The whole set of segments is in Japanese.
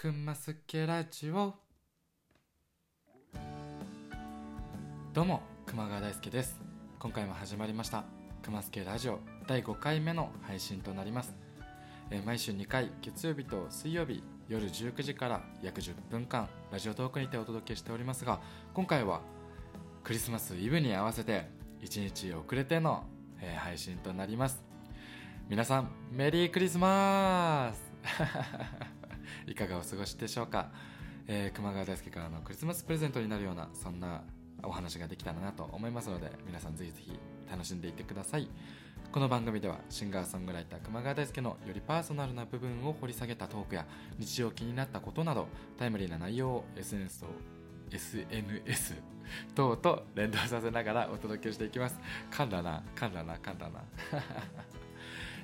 くますけラジオ。どうも熊川大輔です。今回も始まりましたくますけラジオ。第5回目の配信となります、えー毎週2回月曜日と水曜日夜19時から約10分間ラジオトークにてお届けしておりますが今回はクリスマスイブに合わせて1日遅れての、えー配信となります。皆さんメリークリスマス! いかがお過ごしでしょうか、えー熊川大輔からのクリスマスプレゼントになるようなそんなお話ができたらなと思いますので皆さんぜひぜひ楽しんでいってください。この番組ではシンガーソングライター熊川大輔のよりパーソナルな部分を掘り下げたトークや日常気になったことなどタイムリーな内容を SNS と SNS 等と連動させながらお届けしていきます。噛んだな噛んだな噛んだな。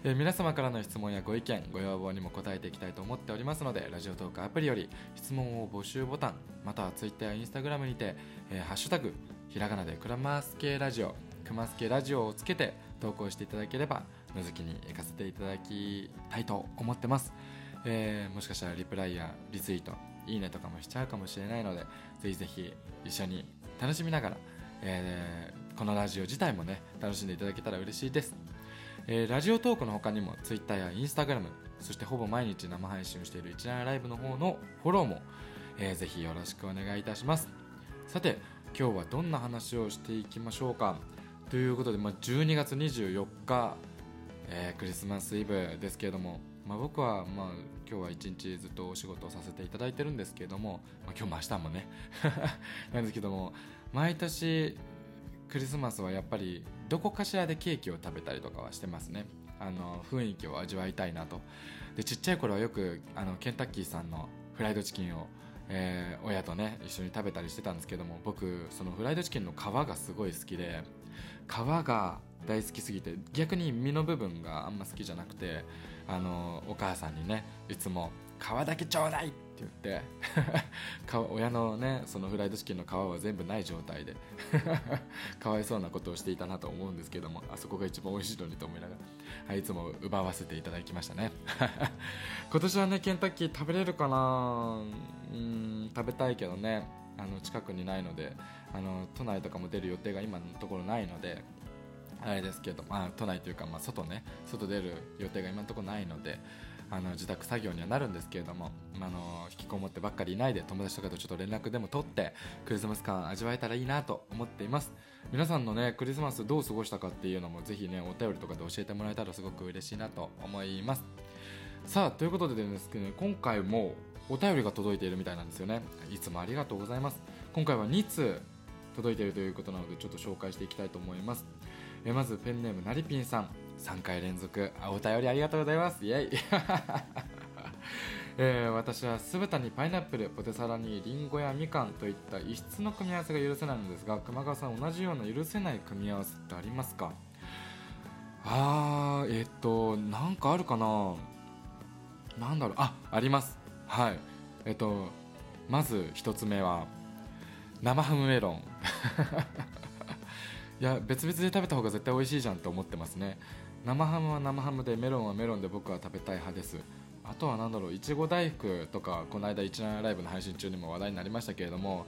えー皆様からの質問やご意見ご要望にも答えていきたいと思っておりますのでラジオトークアプリより質問を募集ボタンまたは Twitter や Instagram にて、えーハッシュタグひらがなでクラマース系ラジオクマスケラジオをつけて投稿していただければ覗きに行かせていただきたいと思ってます、えーもしかしたらリプライやリツイートいいねとかもしちゃうかもしれないのでぜひぜひ一緒に楽しみながら、えーこのラジオ自体もね楽しんでいただけたら嬉しいです。えーラジオトークの他にも Twitter や Instagram そしてほぼ毎日生配信している一覧ライブの方のフォローも、えーぜひよろしくお願いいたします。さて今日はどんな話をしていきましょうか。ということで、まあ、12月24日、えークリスマスイブですけれども、まあ、僕は、まあ、今日は一日ずっとお仕事をさせていただいてるんですけれども、まあ、今日も明日もね なんですけども毎年クリスマスはやっぱりどこかしらでケーキを食べたりとかはしてますねあの雰囲気を味わいたいなとでちっちゃい頃はよくあのケンタッキーさんのフライドチキンを、えー親とね一緒に食べたりしてたんですけども僕そのフライドチキンの皮がすごい好きで皮が大好きすぎて逆に身の部分があんま好きじゃなくてあのお母さんにねいつも「皮だけちょうだい!」ってって言って 親のねそのフライドチキンの皮は全部ない状態で かわいそうなことをしていたなと思うんですけどもあそこが一番美味しいのにと思いながら、はい、いつも奪わせていただきましたね。今年はねケンタッキー食べれるかな？うん食べたいけどねあの近くにないのであの都内とかも出る予定が今のところないのであれですけど、まあ、都内というか、まあ、外ね外出る予定が今のところないのであの自宅作業にはなるんですけれども、あ、あの引きこもってばっかりいないで友達とかとちょっと連絡でも取ってクリスマス感味わえたらいいなと思っています。皆さんのねクリスマスどう過ごしたかっていうのもぜひねお便りとかで教えてもらえたらすごく嬉しいなと思います。さあということでですけど、ね、今回もお便りが届いているみたいなんですよね。いつもありがとうございます。今回は2通届いているということなのでちょっと紹介していきたいと思います。えまずペンネームなりぴんさん。3回連続。あお便りありがとうございます。イエイ。えー私は酢豚にパイナップルポテサラにリンゴやみかんといった異質の組み合わせが許せないのですが熊川さん同じような許せない組み合わせってありますか？あーえっとなんかあるかな？なんだろう。ああります。はい。えっとまず一つ目は生ハムメロン。いや別々で食べた方が絶対美味しいじゃんと思ってますね。生ハムは生ハムでメロンはメロンで僕は食べたい派です。あとは何だろういちご大福とかこの間一覧ライブの配信中にも話題になりましたけれども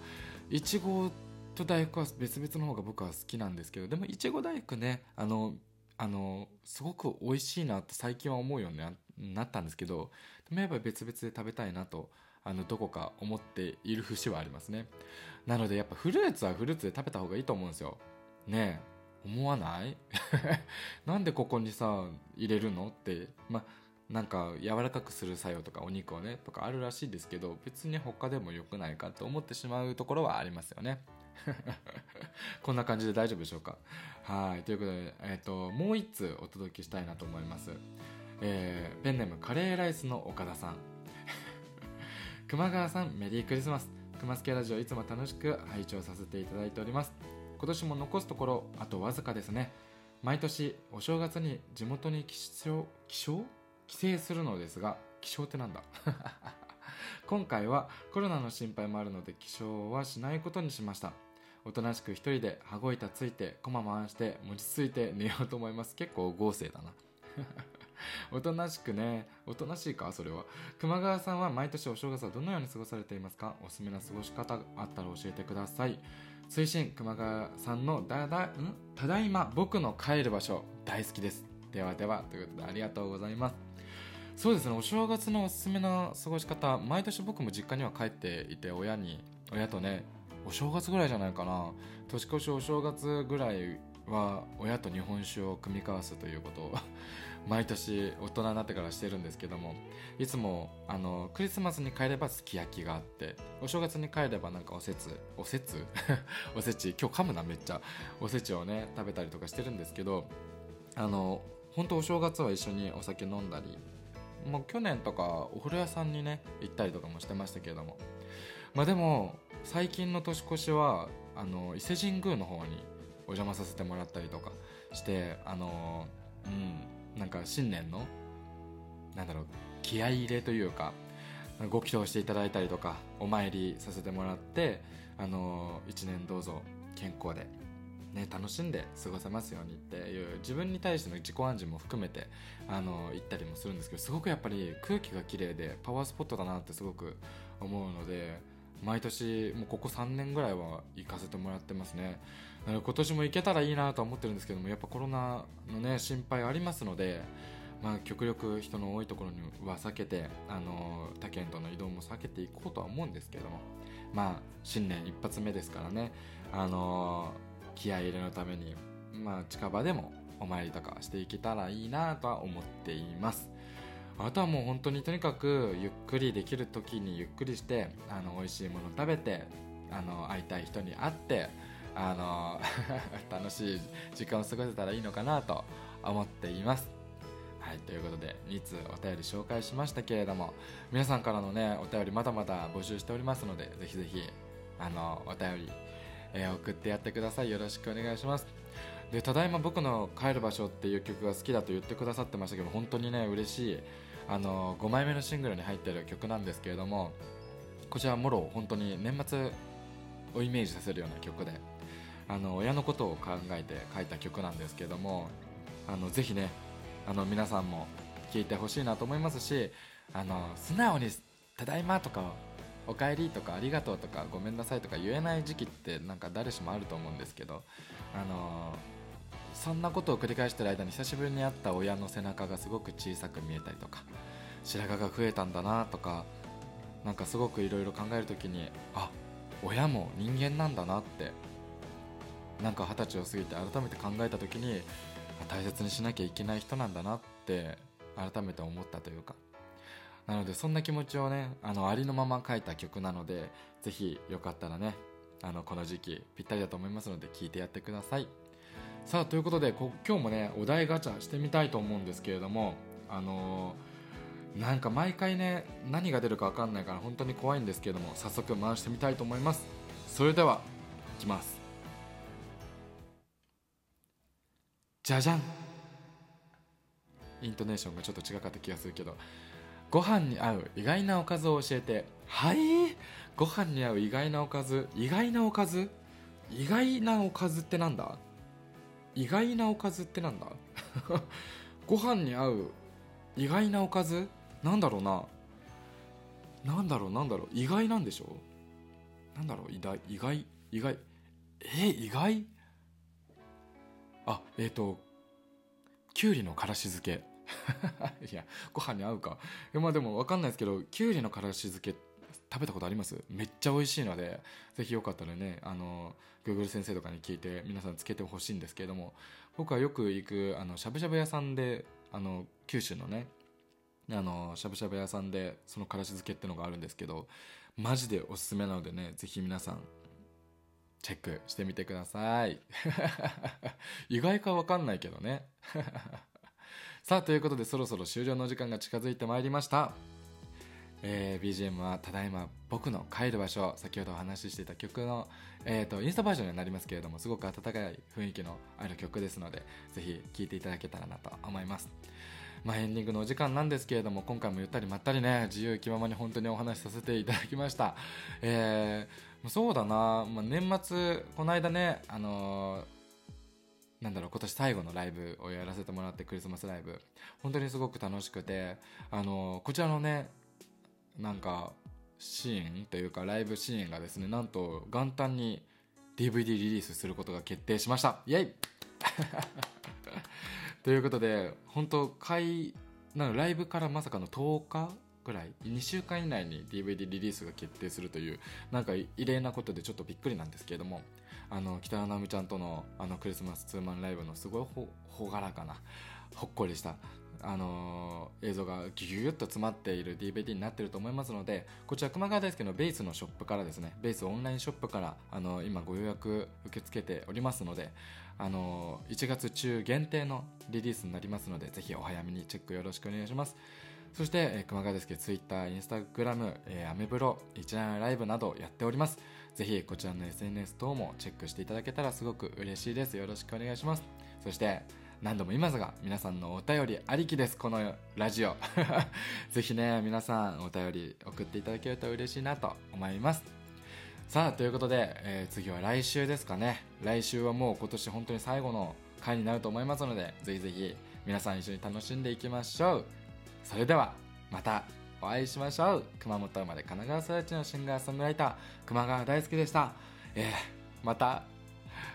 いちごと大福は別々の方が僕は好きなんですけどでもいちご大福ねあのあのすごく美味しいなって最近は思うようになったんですけどでもやっぱ別々で食べたいなとあのどこか思っている節はありますね。なのでやっぱフルーツはフルーツで食べた方がいいと思うんですよ。ねえ。思わない？なんでここにさ入れるの？ってまなんか柔らかくする作用とかお肉をねとかあるらしいですけど別に他でも良くないかと思ってしまうところはありますよね。こんな感じで大丈夫でしょうか？はい。ということで、えー、ともう一通お届けしたいなと思います、えーペンネームカレーライスの岡田さん。熊川さんメリークリスマス。熊助ラジオいつも楽しく拝聴させていただいております。今年も残すところあとわずかですね。毎年お正月に地元に帰省帰省帰省するのですが帰省ってなんだ？今回はコロナの心配もあるので起床はしないことにしました。おとなしく一人で羽子板ついてコマ回して餅ついて寝ようと思います。結構豪勢だな。おとなしくね。おとなしいかそれは。熊川さんは毎年お正月はどのように過ごされていますか？おすすめな過ごし方あったら教えてください。推進熊川さんのだだん？ただいま僕の帰る場所大好きです。ではではということでありがとうございます。そうですねお正月のおすすめの過ごし方毎年僕も実家には帰っていて親に親とねお正月ぐらいじゃないかな。年越しお正月ぐらいは親と日本酒を組み交わすということを毎年大人になってからしてるんですけどもいつもあのクリスマスに帰ればすき焼きがあってお正月に帰ればなんかおせつおせつ おせち。今日噛むなめっちゃ。おせちをね食べたりとかしてるんですけどあの本当お正月は一緒にお酒飲んだりもう去年とかお風呂屋さんにね行ったりとかもしてましたけれども。まあでも最近の年越しはあの伊勢神宮の方にお邪魔させてもらったりとかしてあのうん。なんか新年のなんだろう気合い入れというかご祈祷していただいたりとかお参りさせてもらってあの1年どうぞ健康で、ね、楽しんで過ごせますようにっていう自分に対しての自己暗示も含めてあの行ったりもするんですけどすごくやっぱり空気が綺麗でパワースポットだなってすごく思うので毎年もうここ3年ぐらいは行かせてもらってますね。今年も行けたらいいなとは思ってるんですけどもやっぱコロナのね心配ありますのでまあ、極力人の多いところには避けてあの他県との移動も避けていこうとは思うんですけどもまあ新年一発目ですからねあの気合入れのために、まあ、近場でもお参りとかしていけたらいいなとは思っています。あとはもう本当にとにかくゆっくりできる時にゆっくりしてあの美味しいもの食べてあの会いたい人に会ってあの 楽しい時間を過ごせたらいいのかなと思っています。はい、ということで2通お便り紹介しましたけれども皆さんからのねお便りまだまだ募集しておりますのでぜひぜひあのお便り、えー、送ってやってください。よろしくお願いします。でただいま僕の帰る場所っていう曲が好きだと言ってくださってましたけど本当にね嬉しい。あの5枚目のシングルに入っている曲なんですけれどもこちらもろ本当に年末をイメージさせるような曲であの親のことを考えて書いた曲なんですけれどもあのぜひねあの皆さんも聴いてほしいなと思いますしあの素直に「ただいま」とか「おかえり」とか「ありがとう」とか「ごめんなさい」とか言えない時期ってなんか誰しもあると思うんですけどあのそんなことを繰り返してる間に久しぶりに会った親の背中がすごく小さく見えたりとか白髪が増えたんだなとかなんかすごくいろいろ考える時にあ親も人間なんだなってなんか二十歳を過ぎて改めて考えた時に大切にしなきゃいけない人なんだなって改めて思ったというか。なのでそんな気持ちをねあのありのまま書いた曲なのでぜひよかったらねあのこの時期ぴったりだと思いますので聴いてやってください。さあということで今日もねお題ガチャしてみたいと思うんですけれどもあのー、なんか毎回ね何が出るか分かんないから本当に怖いんですけれども早速回してみたいと思います。それではいきます。じゃじゃんイントネーションがちょっと違かった気がするけどご飯に合う意外なおかずを教えてはい？ご飯に合う意外なおかず？意外なおかず？意外なおかずってなんだ？意外なおかずってなんだ？ご飯に合う意外なおかず？なんだろうな。なんだろうなんだろう。意外なんでしょなんだろう？意外意外意外。え意外？あえっ、ー、ときゅうりのからし漬け。いやご飯に合うか。まあでも分かんないですけどきゅうりのからし漬け食べたことあります？めっちゃ美味しいのでぜひよかったらねあの Google 先生とかに聞いて皆さんつけてほしいんですけれども僕はよく行くあのしゃぶしゃぶ屋さんであの九州のねあのしゃぶしゃぶ屋さんでそのからし漬けってのがあるんですけどマジでおすすめなのでねぜひ皆さんチェックしてみてください。意外かわかんないけどね。さあということでそろそろ終了の時間が近づいてまいりました。えー、BGM はただいま僕の帰る場所先ほどお話ししていた曲の、えーと、インスタバージョンになりますけれどもすごく温かい雰囲気のある曲ですのでぜひ聴いていただけたらなと思います。まあ、エンディングのお時間なんですけれども今回もゆったりまったりね自由気ままに本当にお話しさせていただきました、えー、そうだな、まあ、年末この間ねあのなんだろう今年最後のライブをやらせてもらってクリスマスライブ。本当にすごく楽しくてあのこちらのねなんかシーンというかライブシーンがですねなんと元旦に DVD リリースすることが決定しました。イエイ! ということで本当回なライブからまさかの10日ぐらい2週間以内に DVD リリースが決定するというなんか異例なことでちょっとびっくりなんですけれどもあの北野直美ちゃんとのあのクリスマスツーマンライブのすごいほ朗らかなほっこりしたあのー、映像がギュギュッと詰まっている DVD になっていると思いますのでこちら熊谷大輔のベースのショップからですねベースオンラインショップからあのー、今ご予約受け付けておりますのであのー、1月中限定のリリースになりますのでぜひお早めにチェックよろしくお願いします。そして、えー、熊谷ですけど Twitter、Instagram、えー、アメブロ、一覧ライブなどやっております。ぜひこちらの SNS 等もチェックしていただけたらすごく嬉しいです。よろしくお願いします。そして何度も言いますが皆さんのお便りありきです。このラジオ。ぜひね皆さんお便り送っていただけると嬉しいなと思います。さあということで、えー、次は来週ですかね。来週はもう今年本当に最後の回になると思いますのでぜひぜひ皆さん一緒に楽しんでいきましょう。それではまたお会いしましょう。熊本生まれ神奈川育ちのシンガーソングライター熊川大輔でした。えー、また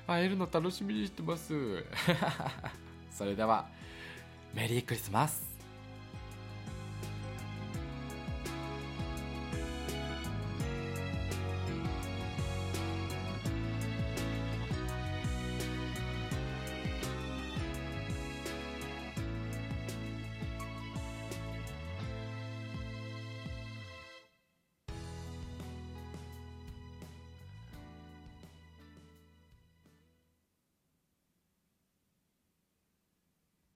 会えるの楽しみにしてます。それではメリークリスマス。